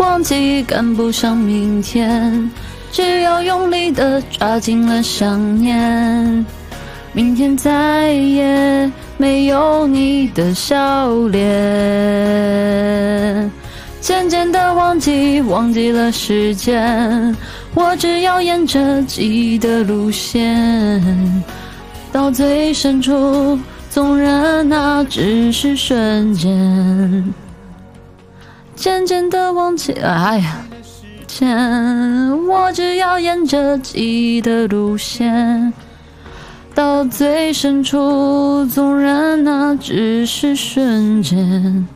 忘记赶不上明天，只要用力的抓紧了想念。明天再也没有你的笑脸，渐渐的忘记，忘记了时间。我只要沿着记忆的路线，到最深处，纵然那只是瞬间。渐渐的忘记，哎呀，前，我只要沿着记忆的路线。到最深处，纵然那只是瞬间。